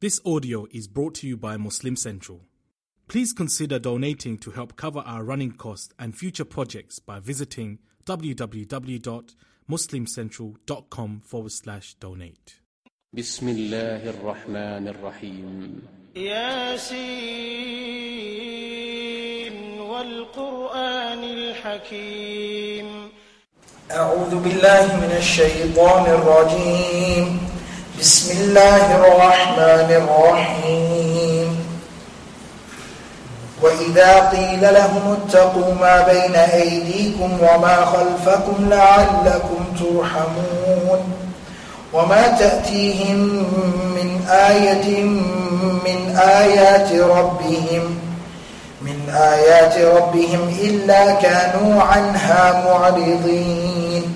This audio is brought to you by Muslim Central. Please consider donating to help cover our running costs and future projects by visiting www.muslimcentral.com forward slash donate. بسم الله الرحمن الرحيم ياسين والقرآن الحكيم أعوذ بالله من الشيطان الرجيم بسم الله الرحمن الرحيم. وإذا قيل لهم اتقوا ما بين أيديكم وما خلفكم لعلكم ترحمون. وما تأتيهم من آية من آيات ربهم من آيات ربهم إلا كانوا عنها معرضين.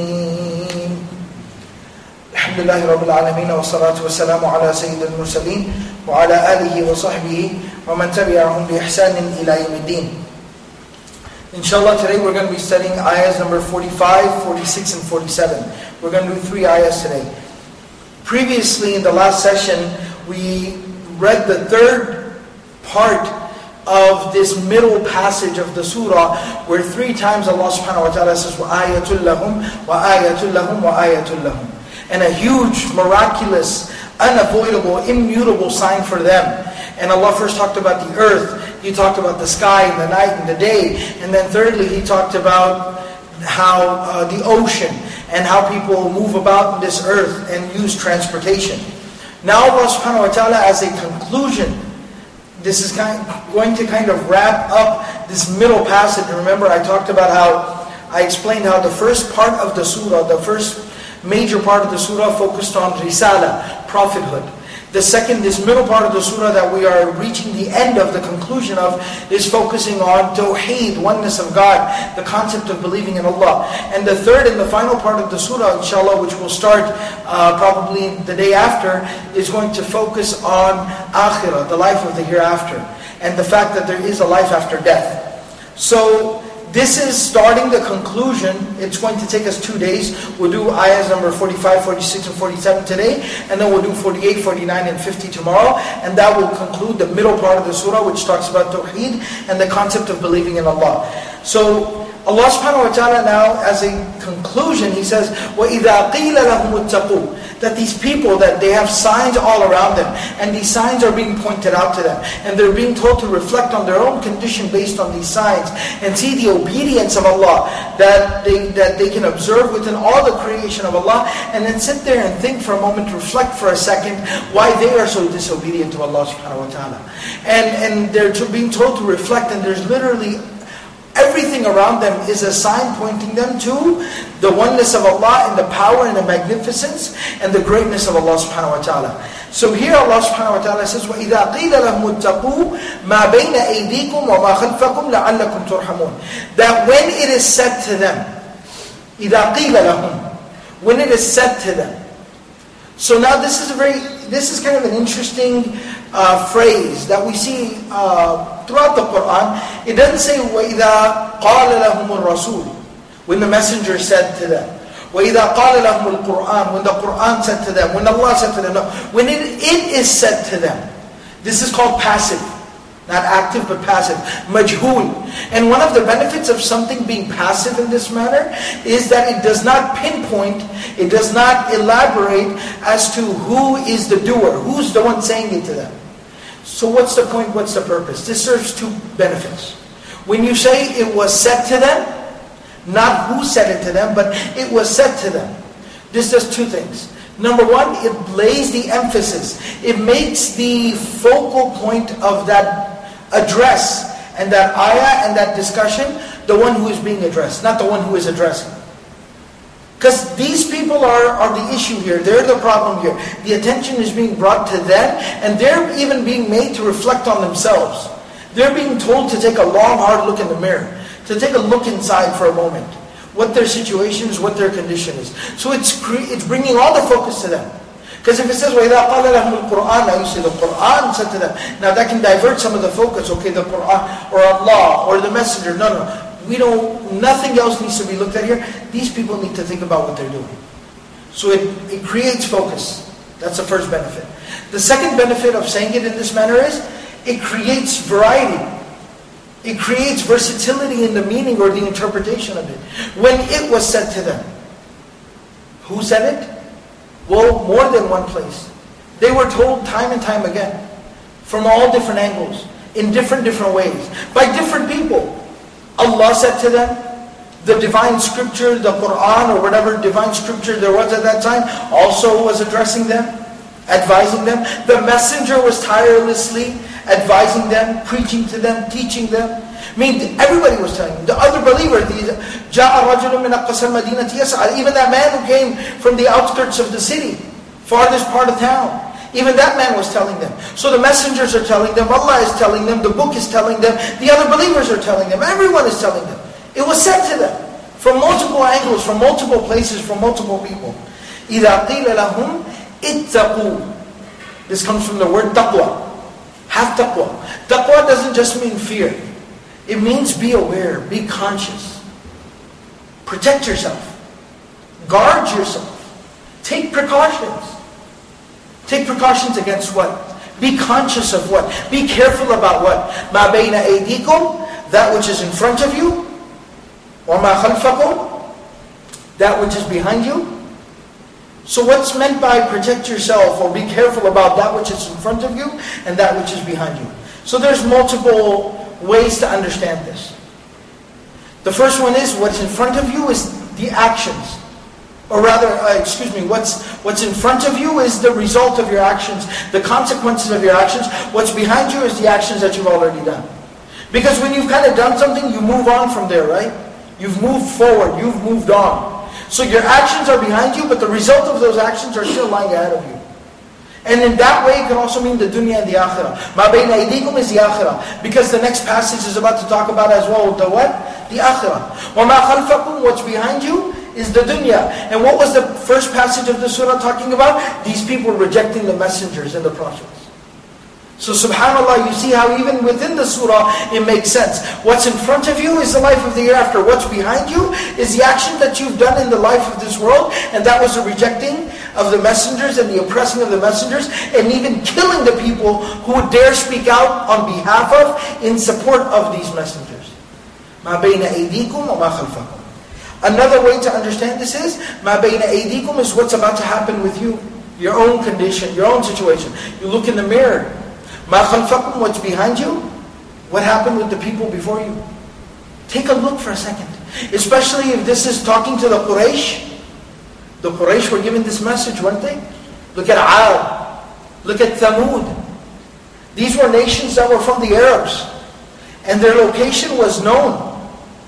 لله رب العالمين والصلاة والسلام على سيد المرسلين وعلى آله وصحبه ومن تبعهم بإحسان إلى يوم الدين Inshallah, today we're going to be studying ayahs number 45, 46, and 47. We're going to do three ayahs today. Previously, in the last session, we read the third part of this middle passage of the surah, where three times Allah subhanahu wa ta'ala says, وَآيَةٌ لَهُمْ وَآيَةٌ لَهُمْ وَآيَةٌ لَهُمْ and a huge, miraculous, unavoidable, immutable sign for them. And Allah first talked about the earth, He talked about the sky and the night and the day, and then thirdly He talked about how uh, the ocean and how people move about in this earth and use transportation. Now Allah subhanahu wa ta'ala as a conclusion, this is kind going to kind of wrap up this middle passage. Remember I talked about how, I explained how the first part of the surah, the first major part of the surah focused on risala, prophethood. The second, this middle part of the surah that we are reaching the end of, the conclusion of, is focusing on tawheed, oneness of God, the concept of believing in Allah. And the third and the final part of the surah, inshallah, which will start uh, probably the day after, is going to focus on akhirah, the life of the hereafter, and the fact that there is a life after death. So, this is starting the conclusion. It's going to take us two days. We'll do ayahs number 45, 46, and 47 today. And then we'll do 48, 49, and 50 tomorrow. And that will conclude the middle part of the surah, which talks about tawheed and the concept of believing in Allah. So, Allah subhanahu wa ta'ala now, as a conclusion, He says, وَإِذَا قِيلَ لَهُمُ اتَّقُوا That these people, that they have signs all around them, and these signs are being pointed out to them, and they're being told to reflect on their own condition based on these signs, and see the obedience of Allah, that they, that they can observe within all the creation of Allah, and then sit there and think for a moment, reflect for a second, why they are so disobedient to Allah subhanahu wa ta'ala. And, and they're to, being told to reflect, and there's literally Everything around them is a sign pointing them to the oneness of Allah and the power and the magnificence and the greatness of Allah subhanahu wa ta'ala. So here Allah subhanahu wa ta'ala says, وَإِذَا قِيلَ لَهُمُ اتَّقُوا مَا بَيْنَ أَيْدِيكُمْ وَمَا خَلْفَكُمْ لَعَلَّكُمْ تُرْحَمُونَ That when it is said to them, إِذَا قِيلَ لَهُمْ When it is said to them. So now this is a very, this is kind of an interesting uh, phrase that we see uh, throughout the Quran. It doesn't say وَإِذَا قَالَ لَهُمُ الرَّسُولُ When the messenger said to them. وَإِذَا قَالَ لَهُمُ الْقُرْآنُ When the Quran said to them. When Allah said to them. No. When it, it is said to them. This is called passive. Not active, but passive. Majhul. And one of the benefits of something being passive in this manner is that it does not pinpoint, it does not elaborate as to who is the doer, who's the one saying it to them. So what's the point, what's the purpose? This serves two benefits. When you say it was said to them, not who said it to them, but it was said to them. This does two things. Number one, it lays the emphasis. It makes the focal point of that address and that ayah and that discussion the one who is being addressed, not the one who is addressing. Because these people are, are the issue here. They're the problem here. The attention is being brought to them, and they're even being made to reflect on themselves. They're being told to take a long, hard look in the mirror, to take a look inside for a moment. what their situation is, what their condition is. So it's, it's bringing all the focus to them. Because if it says, وَإِذَا قَالَ لَهُمُ الْقُرْآنَ Now you say the Qur'an said to them. Now that can divert some of the focus. Okay, the Qur'an, or Allah, or the Messenger. No, no. We don't, nothing else needs to be looked at here. These people need to think about what they're doing. So it, it creates focus. That's the first benefit. The second benefit of saying it in this manner is, it creates variety. It creates versatility in the meaning or the interpretation of it. When it was said to them, who said it? Well, more than one place. They were told time and time again, from all different angles, in different, different ways, by different people. Allah said to them, the divine scripture, the Quran or whatever divine scripture there was at that time, also was addressing them, advising them. The messenger was tirelessly advising them, preaching to them, teaching them. I mean, everybody was telling them. The other believers, even that man who came from the outskirts of the city, farthest part of town, even that man was telling them. So the messengers are telling them, Allah is telling them, the book is telling them, the other believers are telling them, everyone is telling them. It was said to them from multiple angles, from multiple places, from multiple people. إِذَا قِيلَ لَهُمْ اتَّقُوا This comes from the word taqwa. Have taqwa. Taqwa doesn't just mean fear. It means be aware, be conscious. Protect yourself. Guard yourself. Take precautions. Take precautions against what? Be conscious of what? Be careful about what? مَا بَيْنَ أَيْدِيكُمْ That which is in front of you. وَمَا خَلْفَكُمْ That which is behind you. So what's meant by protect yourself or be careful about that which is in front of you and that which is behind you? So there's multiple ways to understand this. The first one is what's in front of you is the actions. Or rather, uh, excuse me, what's, what's in front of you is the result of your actions, the consequences of your actions. What's behind you is the actions that you've already done. Because when you've kind of done something, you move on from there, right? You've moved forward, you've moved on. So your actions are behind you, but the result of those actions are still lying ahead of you. And in that way, it can also mean the dunya and the akhirah. Ma bayna aydikum is the akhirah. Because the next passage is about to talk about as well the what? The akhirah. Wa khalfakum, what's behind you, is the dunya. And what was the first passage of the surah talking about? These people rejecting the messengers and the prophets. So subhanAllah, you see how even within the surah, it makes sense. What's in front of you is the life of the hereafter. What's behind you is the action that you've done in the life of this world, and that was the rejecting of the messengers and the oppressing of the messengers, and even killing the people who would dare speak out on behalf of, in support of these messengers. مَا بَيْنَ أَيْدِيكُمْ وَمَا خَلْفَكُمْ Another way to understand this is, مَا بَيْنَ أَيْدِيكُمْ is what's about to happen with you. Your own condition, your own situation. You look in the mirror, What's behind you? What happened with the people before you? Take a look for a second. Especially if this is talking to the Quraysh. The Quraysh were given this message, weren't they? Look at Ad. Look at Thamud. These were nations that were from the Arabs. And their location was known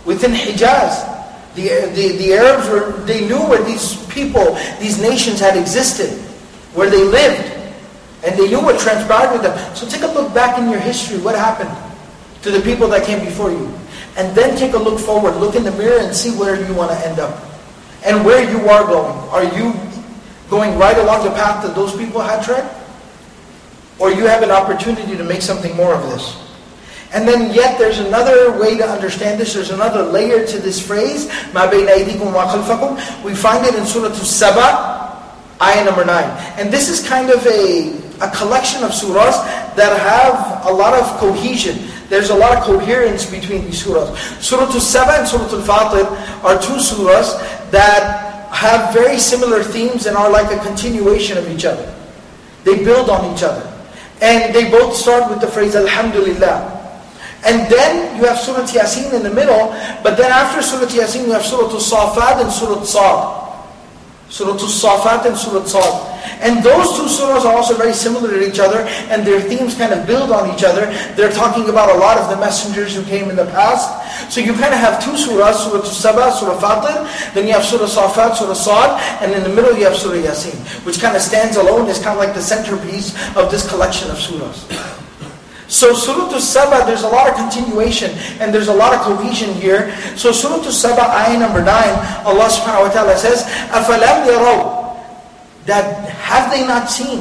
within Hijaz. The, the, the Arabs were, they knew where these people, these nations had existed, where they lived. And they knew what transpired with them. So take a look back in your history. What happened to the people that came before you? And then take a look forward. Look in the mirror and see where you want to end up. And where you are going. Are you going right along the path that those people had tread? Or you have an opportunity to make something more of this. And then yet there's another way to understand this. There's another layer to this phrase. مَا بَيْنَ أَيْدِيكُمْ وَخَلْفَكُمْ We find it in Surah Al-Saba, ayah number 9. And this is kind of a a collection of surahs that have a lot of cohesion. There's a lot of coherence between these surahs. Surah Al-Saba and Surah Al-Fatir are two surahs that have very similar themes and are like a continuation of each other. They build on each other. And they both start with the phrase Alhamdulillah. And then you have Surah Yasin in the middle, but then after Surah Yasin you have Surah Al-Safat and Surah Al-Sad. Surah Al-Safat and Surah Sad. And those two surahs are also very similar to each other, and their themes kind of build on each other. They're talking about a lot of the messengers who came in the past. So you kind of have two surahs, Surah Al-Saba, Surah Fatir, then you have Surah Safat, Surah Sad, and in the middle you have Surah Yasin, which kind of stands alone as kind of like the centerpiece of this collection of surahs. So Surah Al-Saba, there's a lot of continuation and there's a lot of cohesion here. So Surah Al-Saba, ayah number 9, Allah subhanahu wa ta'ala says, أَفَلَمْ يَرَوْا That have they not seen?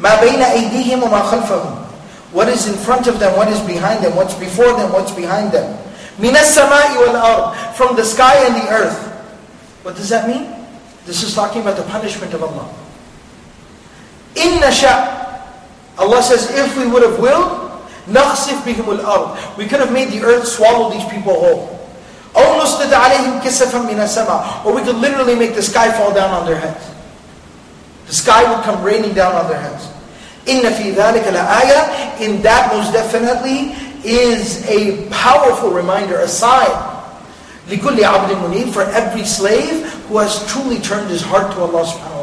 مَا بَيْنَ أَيْدِيهِمْ وَمَا خَلْفَهُمْ What is in front of them, what is behind them, what's before them, what's behind them. مِنَ السَّمَاءِ وَالْأَرْضِ From the sky and the earth. What does that mean? This is talking about the punishment of Allah. إِنَّ شَاء Allah says, if we would have willed, نَخْسِفْ بِهِمُ الْأَرْضِ We could have made the earth swallow these people whole. أَوْ نُسْلِدَ عَلَيْهِمْ كِسَفًا مِنَ السَّمَاءِ Or we could literally make the sky fall down on their heads. The sky would come raining down on their heads. إِنَّ فِي ذَلِكَ لَآيَةً In that most definitely is a powerful reminder, a sign. لِكُلِّ عَبْدٍ مُنِيبٍ For every slave who has truly turned his heart to Allah subhanahu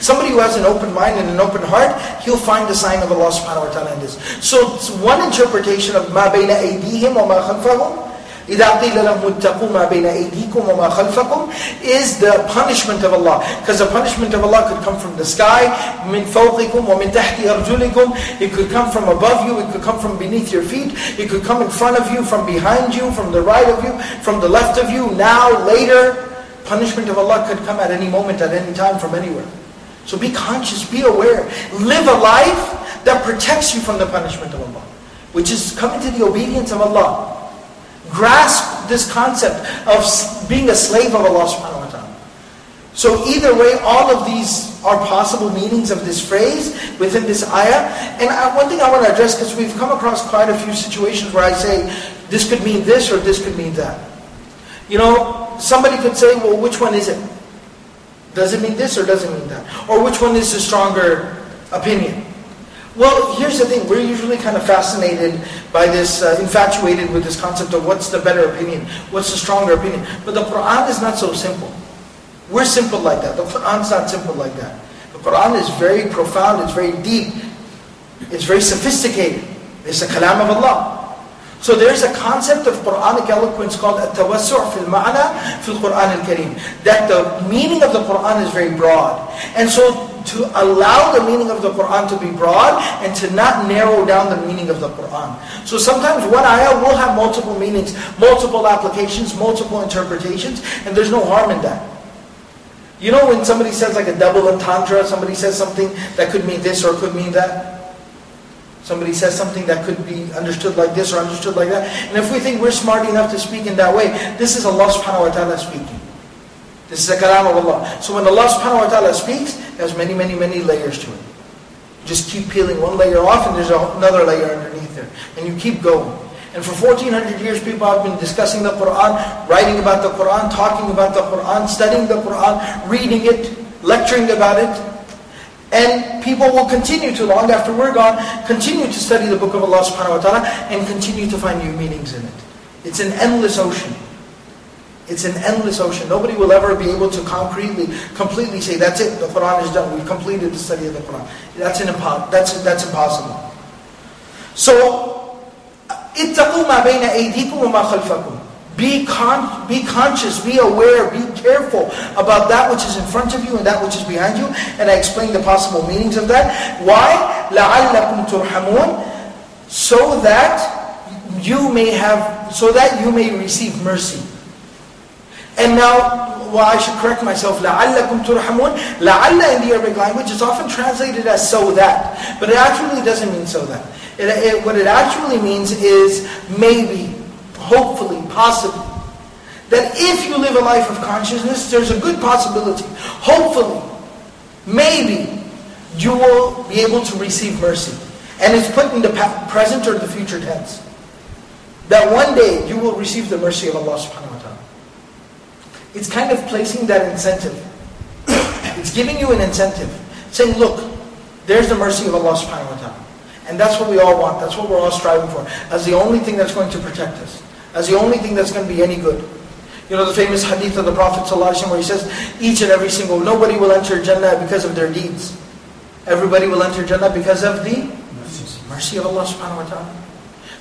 Somebody who has an open mind and an open heart, he'll find the sign of Allah subhanahu wa ta'ala in this. So one interpretation of ما بين أيديهم وما خلفهم إذا قيل لهم اتقوا ما بين أيديكم وما خلفكم is the punishment of Allah. Because the punishment of Allah could come from the sky, من فوقكم ومن تحت أرجلكم. It could come from above you, it could come from beneath your feet, it could come in front of you, from behind you, from the right of you, from the left of you, now, later. Punishment of Allah could come at any moment, at any time, from anywhere. So be conscious, be aware. Live a life that protects you from the punishment of Allah, which is coming to the obedience of Allah. Grasp this concept of being a slave of Allah subhanahu wa ta'ala. So either way, all of these are possible meanings of this phrase within this ayah. And I, one thing I want to address, because we've come across quite a few situations where I say, this could mean this or this could mean that. You know, somebody could say, well, which one is it? Does it mean this or does it mean that? Or which one is the stronger opinion? Well, here's the thing. We're usually kind of fascinated by this, uh, infatuated with this concept of what's the better opinion, what's the stronger opinion. But the Quran is not so simple. We're simple like that. The Quran's not simple like that. The Quran is very profound, it's very deep, it's very sophisticated. It's a kalam of Allah. So there's a concept of Quranic eloquence called التوسع في المعنى في القرآن الكريم. That the meaning of the Quran is very broad. And so to allow the meaning of the Quran to be broad and to not narrow down the meaning of the Quran. So sometimes one ayah will have multiple meanings, multiple applications, multiple interpretations, and there's no harm in that. You know when somebody says like a double entendre, somebody says something that could mean this or could mean that? Somebody says something that could be understood like this or understood like that. And if we think we're smart enough to speak in that way, this is Allah subhanahu wa ta'ala speaking. This is the kalam of Allah. So when Allah subhanahu wa ta'ala speaks, there's many, many, many layers to it. Just keep peeling one layer off and there's another layer underneath there. And you keep going. And for 1400 years, people have been discussing the Quran, writing about the Quran, talking about the Quran, studying the Quran, reading it, lecturing about it. And people will continue to, long after we're gone, continue to study the book of Allah subhanahu wa ta'ala and continue to find new meanings in it. It's an endless ocean. It's an endless ocean. Nobody will ever be able to concretely, completely say, that's it, the Quran is done. We've completed the study of the Quran. That's, an impo- that's, that's impossible. So, اتقوا ما بين أيديكم وما خلفكم. Be, con- be conscious, be aware, be careful about that which is in front of you and that which is behind you. And I explained the possible meanings of that. Why? لَعَلَّكُمْ تُرْحَمُونَ So that you may have, so that you may receive mercy. And now, well, I should correct myself. لَعَلَّكُمْ تُرْحَمُونَ لَعَلَّ in the Arabic language is often translated as so that. But it actually doesn't mean so that. It, it, what it actually means is maybe, hopefully, possibly. That if you live a life of consciousness, there's a good possibility, hopefully, maybe, you will be able to receive mercy. And it's put in the present or the future tense. That one day you will receive the mercy of Allah subhanahu wa ta'ala. It's kind of placing that incentive. it's giving you an incentive. Saying, look, there's the mercy of Allah subhanahu wa ta'ala. And that's what we all want. That's what we're all striving for. As the only thing that's going to protect us as the only thing that's going to be any good. You know the famous hadith of the Prophet ﷺ where he says, each and every single, nobody will enter Jannah because of their deeds. Everybody will enter Jannah because of the mercy of Allah subhanahu wa ta'ala.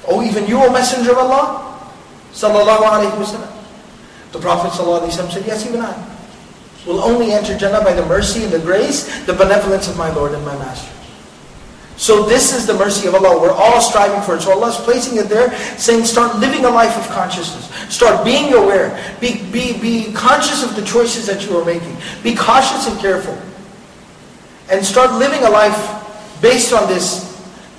Oh, even you, O Messenger of Allah? Sallallahu alayhi wa The Prophet ﷺ said, yes, even I will only enter Jannah by the mercy and the grace, the benevolence of my Lord and my Master. So this is the mercy of Allah. We're all striving for it. So Allah is placing it there, saying start living a life of consciousness. Start being aware. Be, be, be conscious of the choices that you are making. Be cautious and careful. And start living a life based on this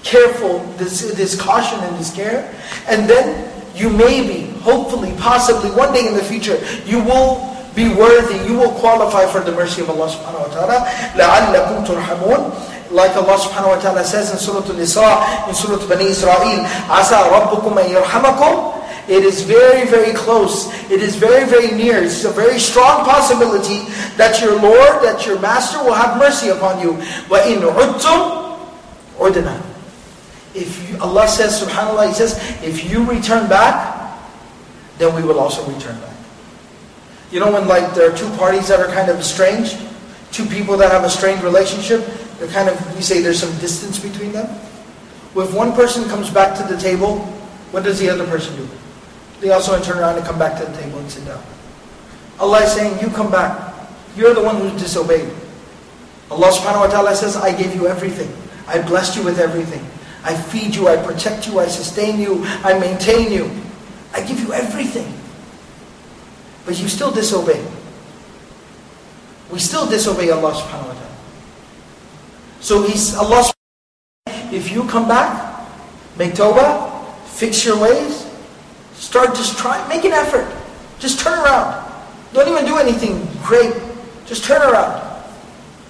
careful, this, this caution and this care. And then you may be, hopefully, possibly, one day in the future, you will be worthy, you will qualify for the mercy of Allah subhanahu wa ta'ala. لَعَلَّكُمْ تُرْحَمُونَ like Allah subhanahu wa ta'ala says in Surah Al-Isra, in Surah Bani Israel, Asa rabbukum an yarhamakum. It is very, very close. It is very, very near. It's a very strong possibility that your Lord, that your Master will have mercy upon you. وَإِنْ عُدْتُمْ عُدْنَا If you, Allah says, subhanAllah, He says, if you return back, then we will also return back. You know when like there are two parties that are kind of estranged? Two people that have a strained relationship? they're kind of, we say there's some distance between them. If one person comes back to the table, what does the other person do? They also turn around and come back to the table and sit down. Allah is saying, you come back. You're the one who disobeyed. Allah subhanahu wa ta'ala says, I gave you everything. I blessed you with everything. I feed you, I protect you, I sustain you, I maintain you. I give you everything. But you still disobey. We still disobey Allah subhanahu wa ta'ala. So he's Allah if you come back, make tawbah, fix your ways, start just try, make an effort. Just turn around. Don't even do anything great. Just turn around.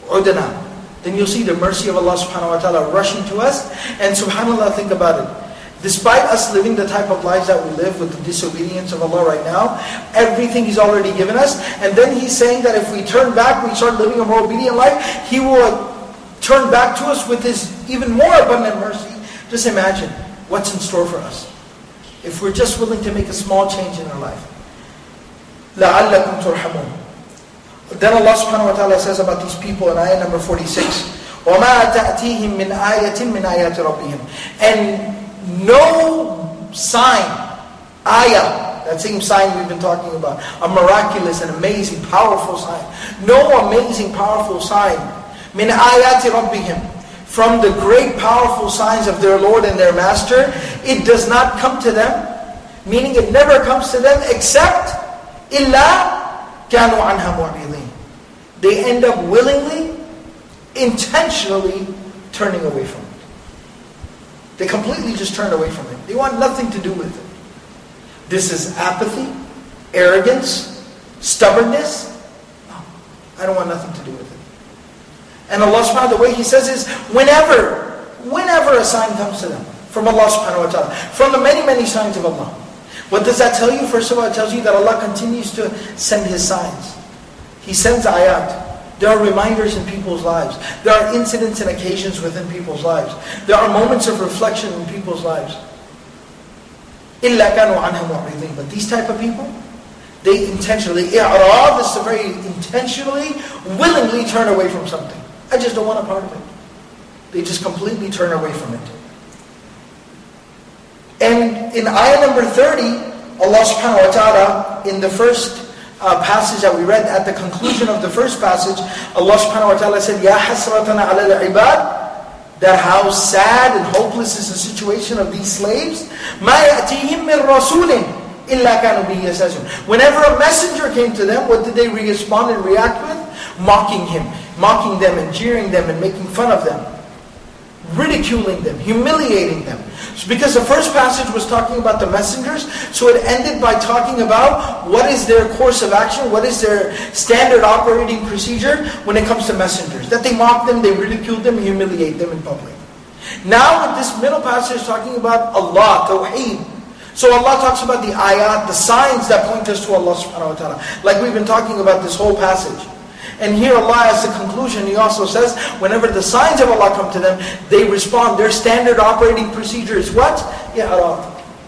Udana. Then you'll see the mercy of Allah subhanahu wa ta'ala rushing to us. And subhanAllah, think about it. Despite us living the type of lives that we live with the disobedience of Allah right now, everything He's already given us. And then He's saying that if we turn back, we start living a more obedient life, He will turn back to us with His even more abundant mercy. Just imagine what's in store for us. If we're just willing to make a small change in our life. لَعَلَّكُمْ تُرْحَمُونَ Then Allah subhanahu wa ta'ala says about these people in ayah number 46, وَمَا تَأْتِيهِم مِّنْ آيَةٍ مِّنْ آيَاتِ رَبِّهِمْ And no sign, ayah, that same sign we've been talking about, a miraculous and amazing, powerful sign. No amazing, powerful sign min ayati rabbihim from the great powerful signs of their Lord and their Master, it does not come to them, meaning it never comes to them except illa kanu anha mu'ridin. They end up willingly, intentionally turning away from it. They completely just turn away from it. They want nothing to do with it. This is apathy, arrogance, stubbornness. No, I don't want nothing to do with it. And Allah subhanahu wa ta'ala, the way He says is, whenever, whenever a sign comes to them from Allah subhanahu wa ta'ala, from the many, many signs of Allah. What does that tell you? First of all, it tells you that Allah continues to send His signs. He sends ayat. There are reminders in people's lives. There are incidents and occasions within people's lives. There are moments of reflection in people's lives. إِلَّا كَانُوا عَنْهَا مُعْرِضِينَ But these type of people, they intentionally, i'rad is to very intentionally, willingly turn away from something. I just don't want a part of it. They just completely turn away from it. And in ayah number 30, Allah subhanahu wa ta'ala, in the first uh, passage that we read, at the conclusion of the first passage, Allah subhanahu wa ta'ala said, Ya hasratana ala al-ibad, that how sad and hopeless is the situation of these slaves. مَا يَأْتِيهِمْ مِنْ رَسُولٍ إِلَّا كَانُوا بِهِ Whenever a messenger came to them, what did they respond and react with? Mocking him mocking them and jeering them and making fun of them, ridiculing them, humiliating them. Because the first passage was talking about the messengers, so it ended by talking about what is their course of action, what is their standard operating procedure when it comes to messengers. That they mock them, they ridicule them, humiliate them in public. Now this middle passage is talking about Allah, Tawheed. So Allah talks about the ayat, the signs that point us to Allah subhanahu wa ta'ala. Like we've been talking about this whole passage. And here Allah as the conclusion, He also says, whenever the signs of Allah come to them, they respond. Their standard operating procedure is what? Yeah,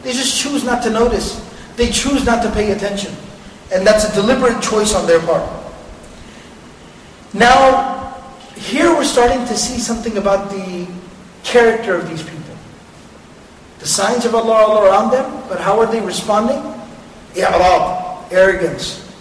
They just choose not to notice. They choose not to pay attention. And that's a deliberate choice on their part. Now, here we're starting to see something about the character of these people. The signs of Allah all around them, but how are they responding? I'rad, arrogance,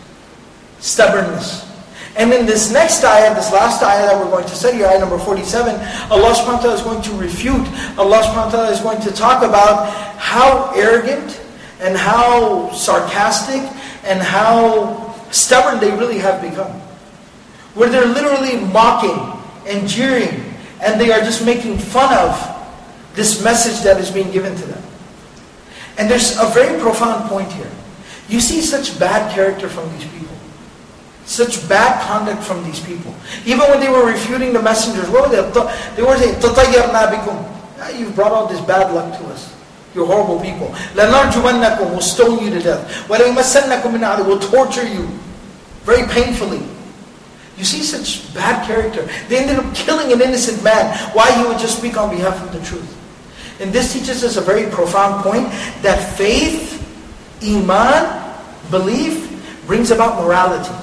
stubbornness, And in this next ayah, this last ayah that we're going to study, ayah number 47, Allah subhanahu wa ta'ala is going to refute, Allah subhanahu wa ta'ala is going to talk about how arrogant and how sarcastic and how stubborn they really have become. Where they're literally mocking and jeering and they are just making fun of this message that is being given to them. And there's a very profound point here. You see such bad character from these people. Such bad conduct from these people. Even when they were refuting the messengers, what were they? They were saying, تَطَيَّرْنَا بِكُمْ You've brought all this bad luck to us. You're horrible people. لَنَرْجُمَنَّكُمْ We'll stone you to death. وَلَيْمَسَنَّكُمْ مِنْ عَذَابٍ We'll torture you. Very painfully. You see such bad character. They ended up killing an innocent man. Why he would just speak on behalf of the truth. And this teaches us a very profound point that faith, iman, belief brings about morality.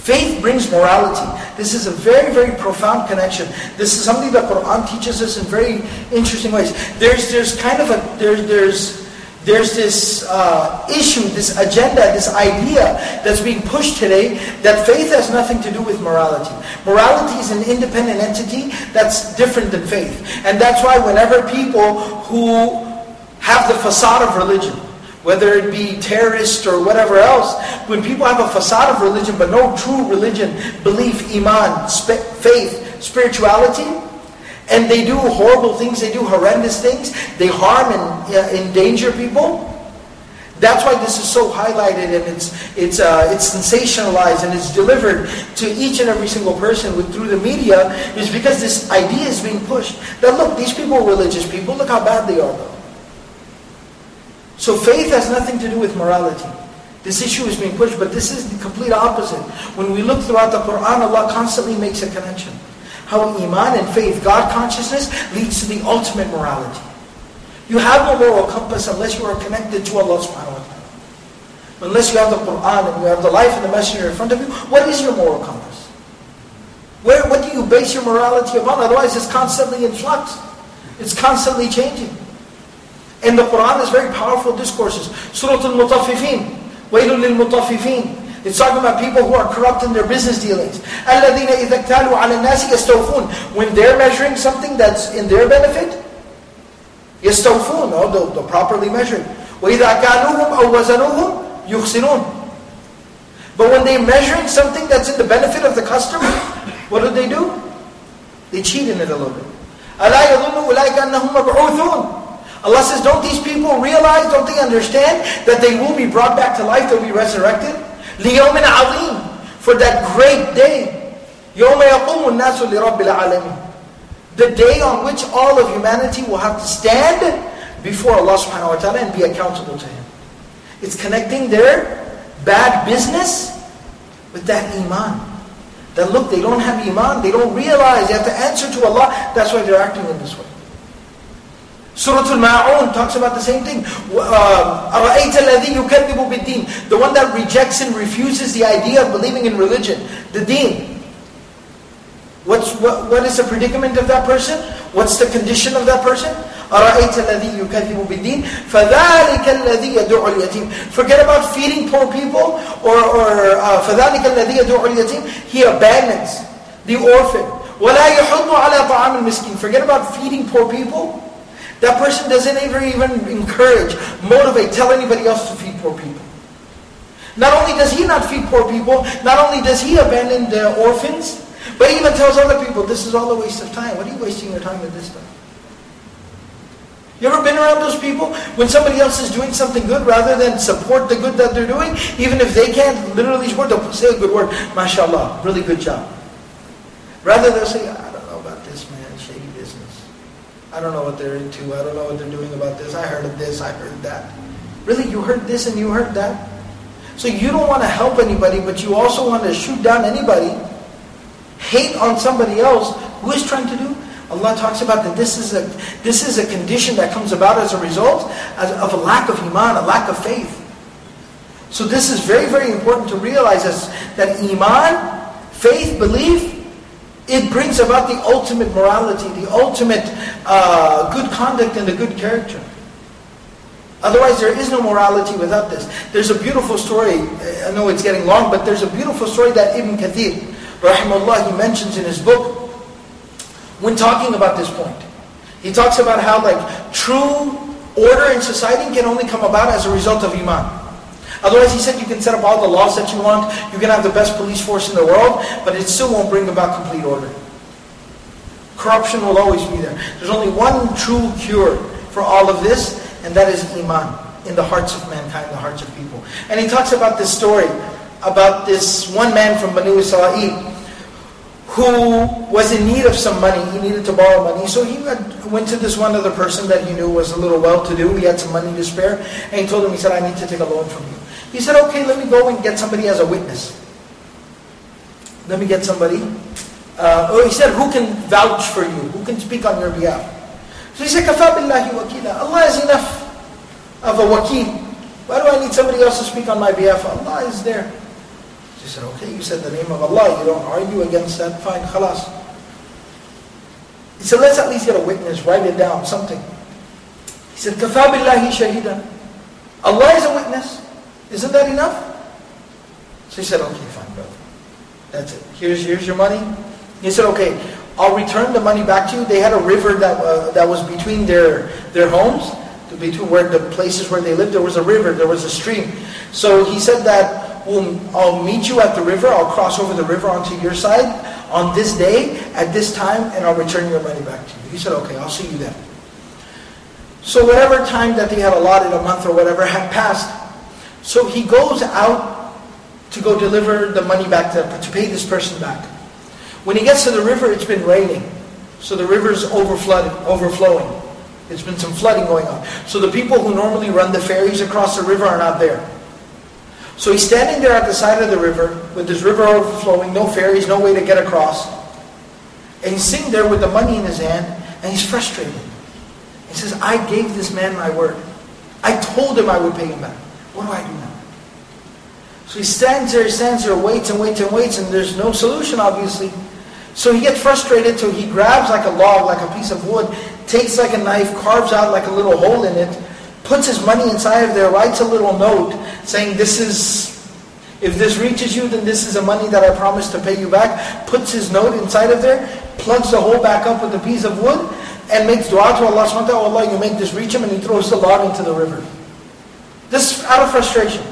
Faith brings morality. This is a very, very profound connection. This is something that Quran teaches us in very interesting ways. There's, there's kind of a, there's, there's, there's this uh, issue, this agenda, this idea that's being pushed today that faith has nothing to do with morality. Morality is an independent entity that's different than faith. And that's why whenever people who have the facade of religion, whether it be terrorist or whatever else, when people have a facade of religion but no true religion, belief, iman, faith, spirituality, and they do horrible things, they do horrendous things, they harm and uh, endanger people, that's why this is so highlighted and it's it's uh, it's sensationalized and it's delivered to each and every single person with, through the media is because this idea is being pushed. That look, these people are religious people. Look how bad they are, though. So faith has nothing to do with morality. This issue is being pushed, but this is the complete opposite. When we look throughout the Quran, Allah constantly makes a connection. How Iman and faith, God consciousness, leads to the ultimate morality. You have no moral compass unless you are connected to Allah subhanahu wa ta'ala. Unless you have the Quran and you have the life and the messenger in front of you, what is your moral compass? Where, what do you base your morality upon? Otherwise it's constantly in flux. It's constantly changing. And the Quran is very powerful discourses. Surah Al-Mutaffifin. وَيْلٌ لِلْمُطَفِّفِينَ It's talking about people who are corrupt in their business dealings. الَّذِينَ إِذَا اكْتَالُوا عَلَى النَّاسِ يَسْتَوْفُونَ When they're measuring something that's in their benefit, يَسْتَوْفُونَ oh, they'll, they'll properly measure it. وَإِذَا كَالُوهُمْ أَوْ وَزَنُوهُمْ يُخْسِرُونَ But when they're measuring something that's in the benefit of the customer, what do they do? They cheat in it a little bit. أَلَا يَظُنُّ أُولَٰئِكَ أَنَّهُمْ مَبْعُوثُونَ Allah says, don't these people realize, don't they understand that they will be brought back to life, they'll be resurrected? لِيَوْمٍ عَظِيمٍ For that great day. يَوْمَ يَقُومُ النَّاسُ لِرَبِّ الْعَالَمِينَ The day on which all of humanity will have to stand before Allah subhanahu wa ta'ala and be accountable to Him. It's connecting their bad business with that iman. That look, they don't have iman, they don't realize, they have to answer to Allah, that's why they're acting in this way. Surah Al-Ma'un talks about the same thing. أَرَأَيْتَ الَّذِي يُكَذِّبُ بِالدِّينِ The one that rejects and refuses the idea of believing in religion, the deen. What's, what, what is the predicament of that person? What's the condition of that person? أَرَأَيْتَ الَّذِي يُكَذِّبُ بِالدِّينِ فَذَلِكَ الَّذِي يَدُعُ الْيَتِيمِ Forget about feeding poor people, or, or uh, فَذَلِكَ الَّذِي يَدُعُ الْيَتِيمِ He abandons the orphan. وَلَا يَحُضُّ عَلَى طَعَامِ الْمِسْكِينِ Forget about feeding poor people. That person doesn't ever even encourage, motivate, tell anybody else to feed poor people. Not only does he not feed poor people, not only does he abandon the orphans, but even tells other people, this is all a waste of time. What are you wasting your time with this stuff? You ever been around those people? When somebody else is doing something good, rather than support the good that they're doing, even if they can't literally support, they'll say a good word, mashallah, really good job. Rather they'll say, I don't know what they're into. I don't know what they're doing about this. I heard of this. I heard that. Really, you heard this and you heard that? So you don't want to help anybody, but you also want to shoot down anybody, hate on somebody else who is trying to do. Allah talks about that this is a this is a condition that comes about as a result of a lack of iman, a lack of faith. So this is very, very important to realize as, that iman, faith, belief, it brings about the ultimate morality, the ultimate uh, good conduct and the good character. Otherwise, there is no morality without this. There's a beautiful story. I know it's getting long, but there's a beautiful story that Ibn Kathir, rahimahullah, he mentions in his book when talking about this point. He talks about how like true order in society can only come about as a result of iman. Otherwise, he said you can set up all the laws that you want, you can have the best police force in the world, but it still won't bring about complete order. Corruption will always be there. There's only one true cure for all of this, and that is iman in the hearts of mankind, the hearts of people. And he talks about this story about this one man from Banu Israel who was in need of some money. He needed to borrow money. So he went to this one other person that he knew was a little well-to-do. He had some money to spare. And he told him, he said, I need to take a loan from you. He said, okay, let me go and get somebody as a witness. Let me get somebody. Uh, oh, he said, who can vouch for you? Who can speak on your behalf? So he said, Kafa billahi wakila. Allah is enough of a wakil. Why do I need somebody else to speak on my behalf? Allah is there. She said, okay, you said the name of Allah. You don't argue against that. Fine, khalas. He said, let's at least get a witness. Write it down, something. He said, Kafa billahi shahida. Allah is a witness. Isn't that enough? So he said, okay, fine, brother. That's it. Here's, here's your money. He said, okay, I'll return the money back to you. They had a river that, uh, that was between their, their homes, between where the places where they lived. There was a river, there was a stream. So he said that, we'll, I'll meet you at the river. I'll cross over the river onto your side on this day, at this time, and I'll return your money back to you. He said, okay, I'll see you then. So whatever time that they had allotted, a month or whatever, had passed. So he goes out to go deliver the money back to, to pay this person back. When he gets to the river, it's been raining. So the river's overflowing, overflowing. There's been some flooding going on. So the people who normally run the ferries across the river are not there. So he's standing there at the side of the river with this river overflowing, no ferries, no way to get across. And he's sitting there with the money in his hand and he's frustrated. He says, I gave this man my word. I told him I would pay him back. What do I do now? So he stands there, he stands there, waits and waits and waits, and there's no solution, obviously. So he gets frustrated, so he grabs like a log, like a piece of wood, takes like a knife, carves out like a little hole in it, puts his money inside of there, writes a little note saying, This is, if this reaches you, then this is the money that I promised to pay you back. Puts his note inside of there, plugs the hole back up with a piece of wood, and makes dua to Allah subhanahu wa ta'ala, oh Allah, you make this reach him, and he throws the log into the river. This out of frustration.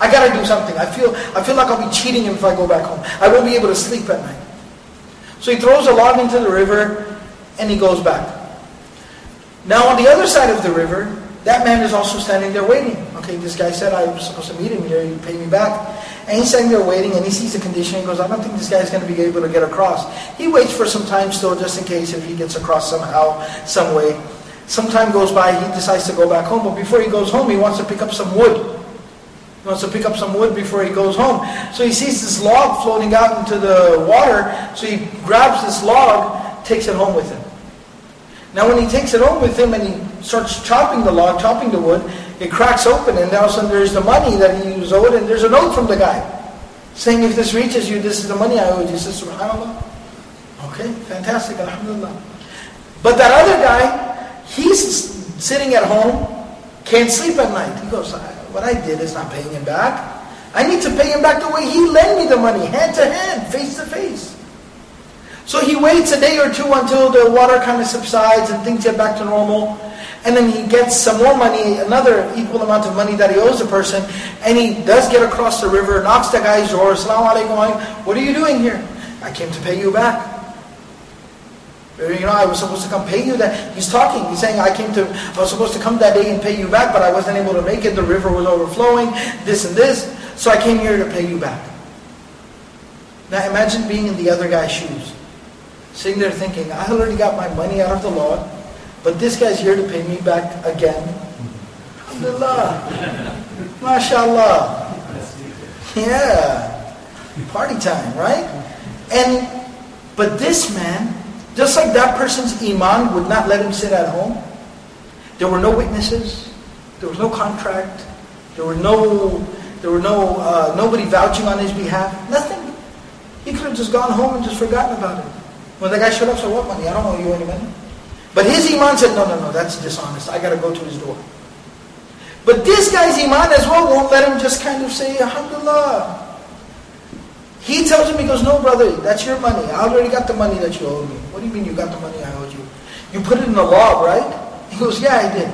I gotta do something. I feel, I feel like I'll be cheating him if I go back home. I won't be able to sleep at night. So he throws a log into the river and he goes back. Now on the other side of the river, that man is also standing there waiting. Okay, this guy said I was supposed to meet him here, you pay me back. And he's standing there waiting and he sees the condition He goes, I don't think this guy's to be able to get across. He waits for some time still just in case if he gets across somehow, some way. Some time goes by, he decides to go back home, but before he goes home, he wants to pick up some wood. He wants to pick up some wood before he goes home. So he sees this log floating out into the water, so he grabs this log, takes it home with him. Now when he takes it home with him and he starts chopping the log, chopping the wood, it cracks open and all of a sudden there's the money that he was owed and there's a note from the guy saying if this reaches you, this is the money I owe you. He says, subhanAllah. Okay, fantastic, alhamdulillah. But that other guy, He's sitting at home, can't sleep at night. He goes, what I did is not paying him back. I need to pay him back the way he lent me the money, hand to hand, face to face. So he waits a day or two until the water kind of subsides and things get back to normal. And then he gets some more money, another equal amount of money that he owes the person. And he does get across the river, knocks the guy's door, Assalamu alaikum, what are you doing here? I came to pay you back. You know, I was supposed to come pay you that. He's talking. He's saying, I came to, I was supposed to come that day and pay you back, but I wasn't able to make it. The river was overflowing, this and this. So I came here to pay you back. Now imagine being in the other guy's shoes. Sitting there thinking, I already got my money out of the law, but this guy's here to pay me back again. Alhamdulillah. MashaAllah. Yeah. Party time, right? And, but this man, just like that person's iman would not let him sit at home, there were no witnesses, there was no contract, there were no, there were no, uh, nobody vouching on his behalf, nothing. He could have just gone home and just forgotten about it. When the guy showed up, said, what money? I don't owe you any money. But his iman said, no, no, no, that's dishonest. I got to go to his door. But this guy's iman as well won't let him just kind of say, Alhamdulillah. He tells him, he goes, no brother, that's your money. I already got the money that you owe me. What do you mean you got the money I owed you? You put it in the log, right? He goes, yeah, I did.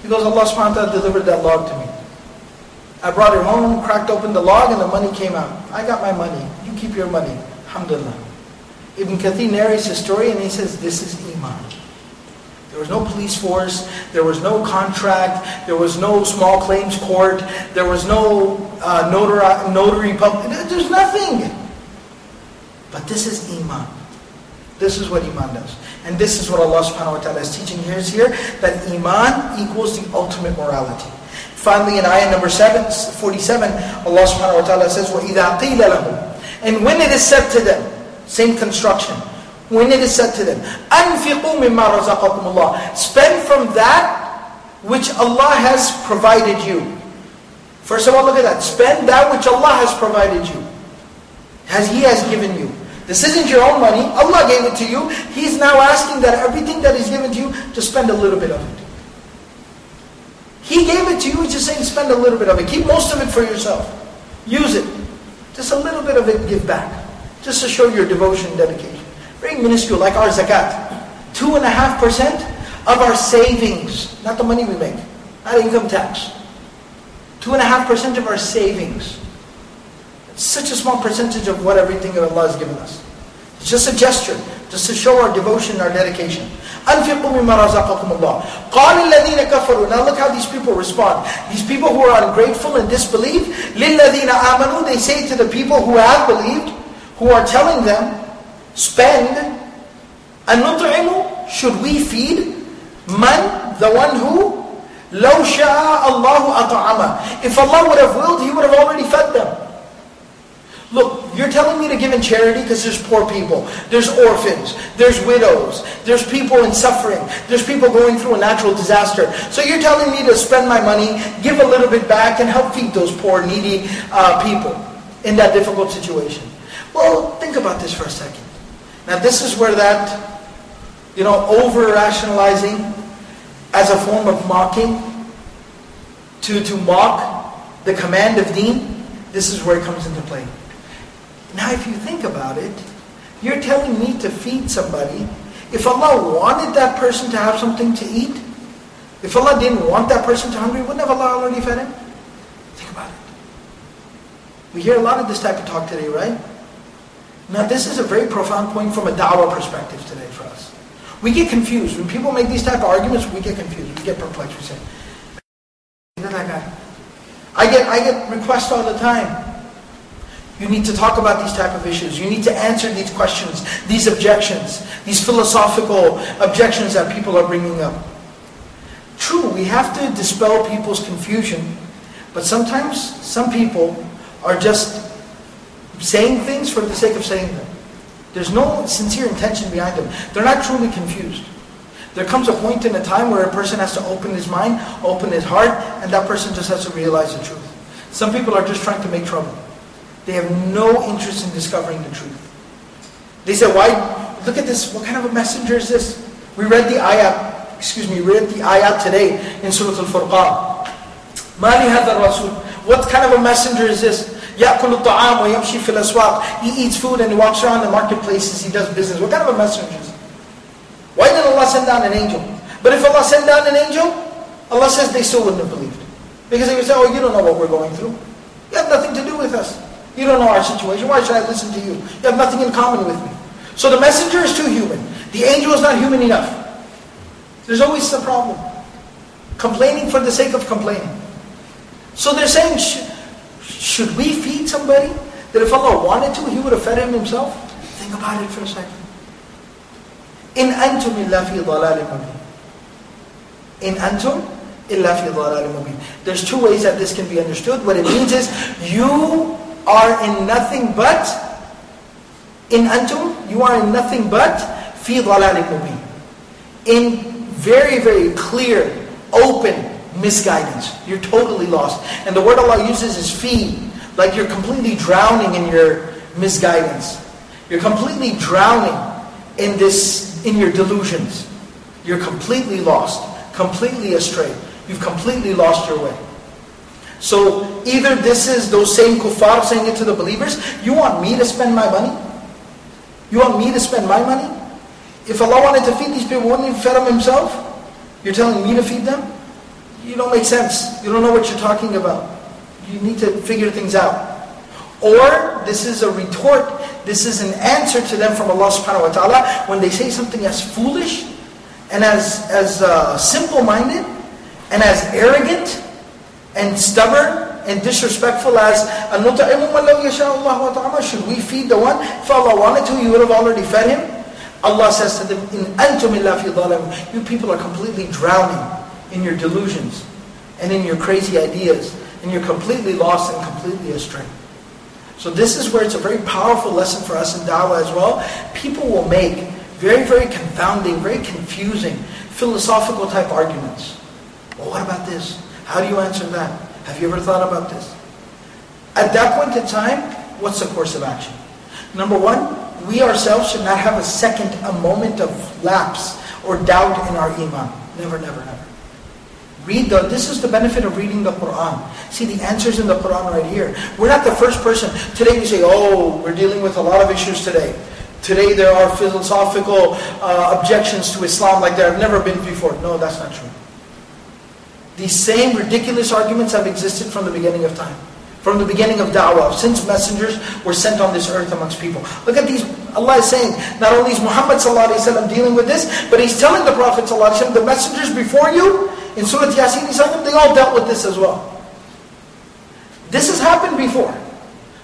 He goes, Allah subhanahu wa ta'ala delivered that log to me. I brought it home, cracked open the log, and the money came out. I got my money. You keep your money. Alhamdulillah. Ibn Kathir narrates his story and he says, this is Iman. There was no police force, there was no contract, there was no small claims court, there was no uh, notary, notary public, there's nothing. But this is Iman. This is what Iman does. And this is what Allah subhanahu wa ta'ala is teaching here, is here that Iman equals the ultimate morality. Finally, in ayah number seven, 47, Allah subhanahu wa ta'ala says, وَإِذَا قِيلَ لَهُمْ And when it is said to them, same construction, when it is said to them, أَنْفِقُوا مِمَّا رَزَقَكُمُ اللَّهِ Spend from that which Allah has provided you. First of all, look at that. Spend that which Allah has provided you. As He has given you. This isn't your own money. Allah gave it to you. He's now asking that everything that He's given to you, to spend a little bit of it. He gave it to you, He's just saying spend a little bit of it. Keep most of it for yourself. Use it. Just a little bit of it give back. Just to show your devotion dedication. Very minuscule, like our zakat. Two and a half percent of our savings, not the money we make, not income tax. Two and a half percent of our savings. It's such a small percentage of what everything that Allah has given us. It's just a gesture, just to show our devotion, our dedication. أنفقوا مما رزقكم الله قال الذين كفروا Now look how these people respond. These people who are ungrateful and disbelieve للذين آمنوا They say to the people who have believed, who are telling them, spend. أَنُطْعِمُ Should we feed? Man, the one who? لَوْ شَاءَ اللَّهُ أَطْعَمَ If Allah would have willed, He would have already fed them. Look, you're telling me to give in charity because there's poor people, there's orphans, there's widows, there's people in suffering, there's people going through a natural disaster. So you're telling me to spend my money, give a little bit back, and help feed those poor, needy uh, people in that difficult situation. Well, think about this for a second. Now this is where that, you know, over-rationalizing as a form of mocking, to, to mock the command of deen, this is where it comes into play. Now if you think about it, you're telling me to feed somebody. If Allah wanted that person to have something to eat, if Allah didn't want that person to hungry, wouldn't have Allah already fed him? Think about it. We hear a lot of this type of talk today, right? Now this is a very profound point from a da'wah perspective today for us. We get confused. When people make these type of arguments, we get confused. We get perplexed. We say, that guy. I get, I get requests all the time. You need to talk about these type of issues. You need to answer these questions, these objections, these philosophical objections that people are bringing up. True, we have to dispel people's confusion, but sometimes some people are just saying things for the sake of saying them. There's no sincere intention behind them. They're not truly confused. There comes a point in a time where a person has to open his mind, open his heart, and that person just has to realize the truth. Some people are just trying to make trouble. They have no interest in discovering the truth. They say, why? Look at this. What kind of a messenger is this? We read the ayat, excuse me, we read the ayat today in Surah Al-Furqan. What kind of a messenger is this? يأكل الطعام ويمشي في الأسواق. He eats food and he walks around the marketplaces, he does business. What kind of a messenger is Why did Allah send down an angel? But if Allah sent down an angel, Allah says they still wouldn't have believed. Because they would say, oh, you don't know what we're going through. You have nothing to do with us. You don't know our situation. Why should I listen to you? You have nothing in common with me. So the messenger is too human. The angel is not human enough. There's always the problem. Complaining for the sake of complaining. So they're saying, should we feed somebody that if Allah wanted to, He would have fed him Himself? Think about it for a second. In antum illa fi mubin. In antum illa fi mubin. There's two ways that this can be understood. What it means is, you are in nothing but, in antum, you are in nothing but fi mubin. In very, very clear, open, misguidance. You're totally lost. And the word Allah uses is fi, like you're completely drowning in your misguidance. You're completely drowning in this, in your delusions. You're completely lost, completely astray. You've completely lost your way. So either this is those same kuffar saying it to the believers, you want me to spend my money? You want me to spend my money? If Allah wanted to feed these people, wouldn't He fed them Himself? You're telling me to feed them? You don't make sense. You don't know what you're talking about. You need to figure things out. Or this is a retort, this is an answer to them from Allah subhanahu wa ta'ala when they say something as foolish and as, as uh, simple-minded and as arrogant and stubborn and disrespectful as Should we feed the one? If Allah wanted to, you would have already fed him. Allah says to them, In antum You people are completely drowning in your delusions and in your crazy ideas. And you're completely lost and completely astray. So this is where it's a very powerful lesson for us in da'wah as well. People will make very, very confounding, very confusing, philosophical type arguments. Well, what about this? How do you answer that? Have you ever thought about this? At that point in time, what's the course of action? Number one, we ourselves should not have a second, a moment of lapse or doubt in our iman. Never, never, never. Read the, this is the benefit of reading the Quran. See the answers in the Quran right here. We're not the first person. Today we say, oh, we're dealing with a lot of issues today. Today there are philosophical uh, objections to Islam like there have never been before. No, that's not true. These same ridiculous arguments have existed from the beginning of time. From the beginning of da'wah, since messengers were sent on this earth amongst people. Look at these, Allah is saying, not only is Muhammad dealing with this, but He's telling the Prophet the messengers before you, in Surah Yasin, they all dealt with this as well. This has happened before.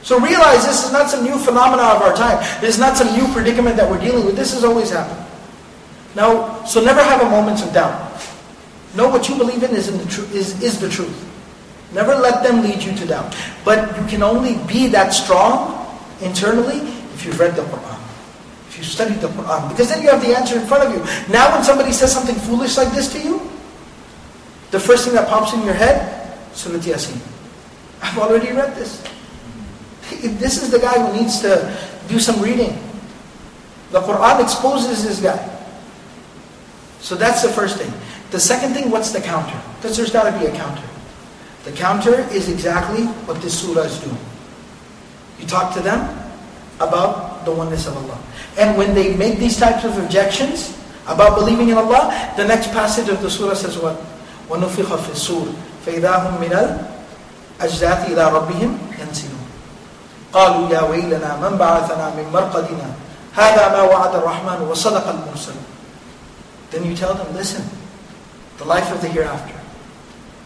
So realize this is not some new phenomena of our time. This is not some new predicament that we're dealing with. This has always happened. Now, so never have a moment of doubt. Know what you believe in is, in the tr- is, is the truth. Never let them lead you to doubt. But you can only be that strong internally if you've read the Quran. If you studied the Quran. Because then you have the answer in front of you. Now when somebody says something foolish like this to you, the first thing that pops in your head, Surat Yasin. I've already read this. This is the guy who needs to do some reading. The Quran exposes this guy. So that's the first thing. The second thing, what's the counter? Because there's got to be a counter. The counter is exactly what this surah is doing. You talk to them about the oneness of Allah. And when they make these types of objections about believing in Allah, the next passage of the surah says what? وَنُفِخَ فِي السُّورِ فَإِذَا هُمْ مِنَ الْأَجْدَاثِ إِلَىٰ رَبِّهِمْ يَنْسِلُونَ قالوا يا ويلنا من بعثنا من مرقدنا هذا ما وعد الرحمن وصدق المرسل Then you tell them, listen, the life of the hereafter.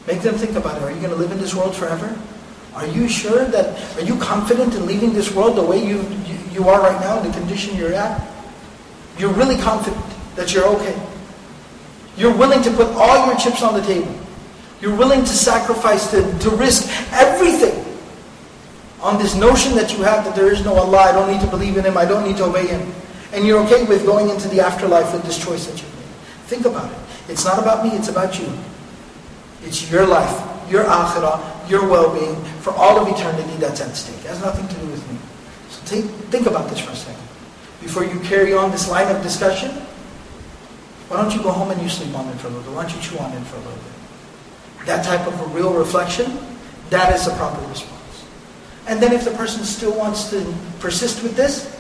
Make them think about it. Are you going to live in this world forever? Are you sure that, are you confident in leaving this world the way you, you, you are right now, in the condition you're at? You're really confident that you're okay. You're willing to put all your chips on the table. You're willing to sacrifice, to, to risk everything on this notion that you have that there is no Allah, I don't need to believe in Him, I don't need to obey Him. And you're okay with going into the afterlife with this choice that you made. Think about it. It's not about me, it's about you. It's your life, your akhirah, your well-being, for all of eternity that's at stake. It has nothing to do with me. So take, think about this for a second. Before you carry on this line of discussion, why don't you go home and you sleep on it for a little bit? Why don't you chew on it for a little bit? That type of a real reflection, that is the proper response. And then if the person still wants to persist with this,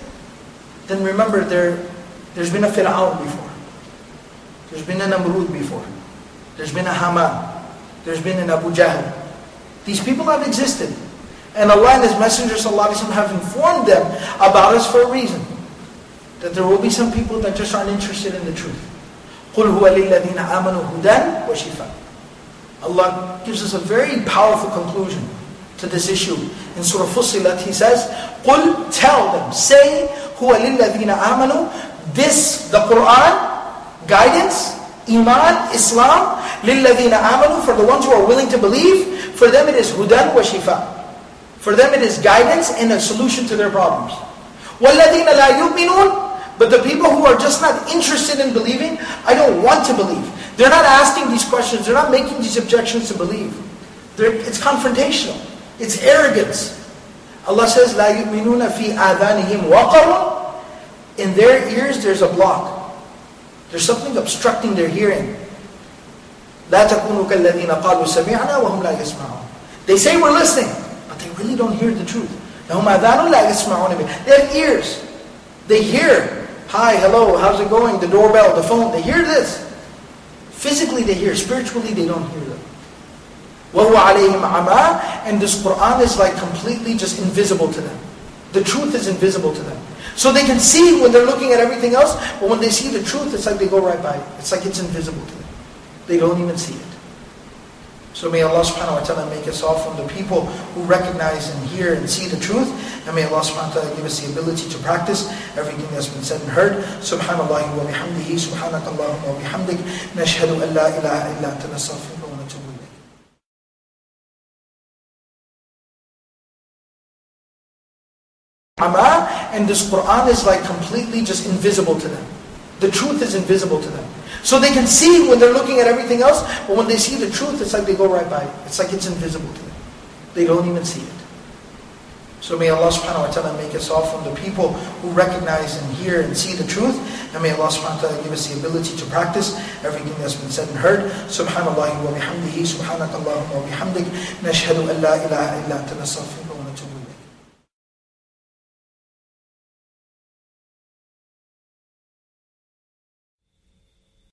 then remember there, there's been a Fir'aun before. There's been a Namrud before. There's been a Haman. There's been an Abu Jahl. These people have existed. And Allah and His Messenger ﷺ have informed them about us for a reason. That there will be some people that just aren't interested in the truth. قُلْ هُوَ لِلَّذِينَ آمَنُوا هُدًى وَشِفَاءً Allah gives us a very powerful conclusion to this issue. In Surah Fussilat, He says, قُلْ Tell them, say, هُوَ لِلَّذِينَ آمَنُوا This, the Qur'an, guidance, iman, Islam, لِلَّذِينَ آمَنُوا For the ones who are willing to believe, for them it is hudan wa shifa. For them it is guidance and a solution to their problems. وَالَّذِينَ لَا يُؤْمِنُونَ But the people who are just not interested in believing, I don't want to believe. They're not asking these questions. They're not making these objections to believe. They're, it's confrontational. It's arrogance. Allah says, لَا يُؤْمِنُونَ فِي آذَانِهِمْ وَقَرٌ In their ears there's a block. There's something obstructing their hearing. لا تكونوا كالذين قالوا سمعنا وهم لا يسمعون. They say we're listening, but they really don't hear the truth. لهم آذان لا يسمعون بها. They have ears. They hear. Hi, hello, how's it going? The doorbell, the phone. They hear this. Physically they hear. Spiritually they don't hear them. وَهُوَ عَلَيْهِمْ عَمَى And this Qur'an is like completely just invisible to them. The truth is invisible to them. So they can see when they're looking at everything else, but when they see the truth, it's like they go right by it. It's like it's invisible to them. They don't even see it. So may Allah subhanahu wa ta'ala make us all from the people who recognize and hear and see the truth. And may Allah subhanahu wa ta'ala give us the ability to practice everything that's been said and heard. Subhanallah wa bihamdihi, subhanakallahumma wa bihamdik, nashhadu an la ilaha illa anta nastaghfiruka wa natubu ilayk. And this Qur'an is like completely just invisible to them. The truth is invisible to them. So they can see when they're looking at everything else, but when they see the truth, it's like they go right by it. It's like it's invisible to them. They don't even see it. So may Allah subhanahu wa ta'ala make us all from the people who recognize and hear and see the truth. And may Allah subhanahu wa ta'ala give us the ability to practice everything that's been said and heard. Subhanallah wa bihamdihi, subhanakallahumma wa bihamdik, nashhadu an la ilaha illa anta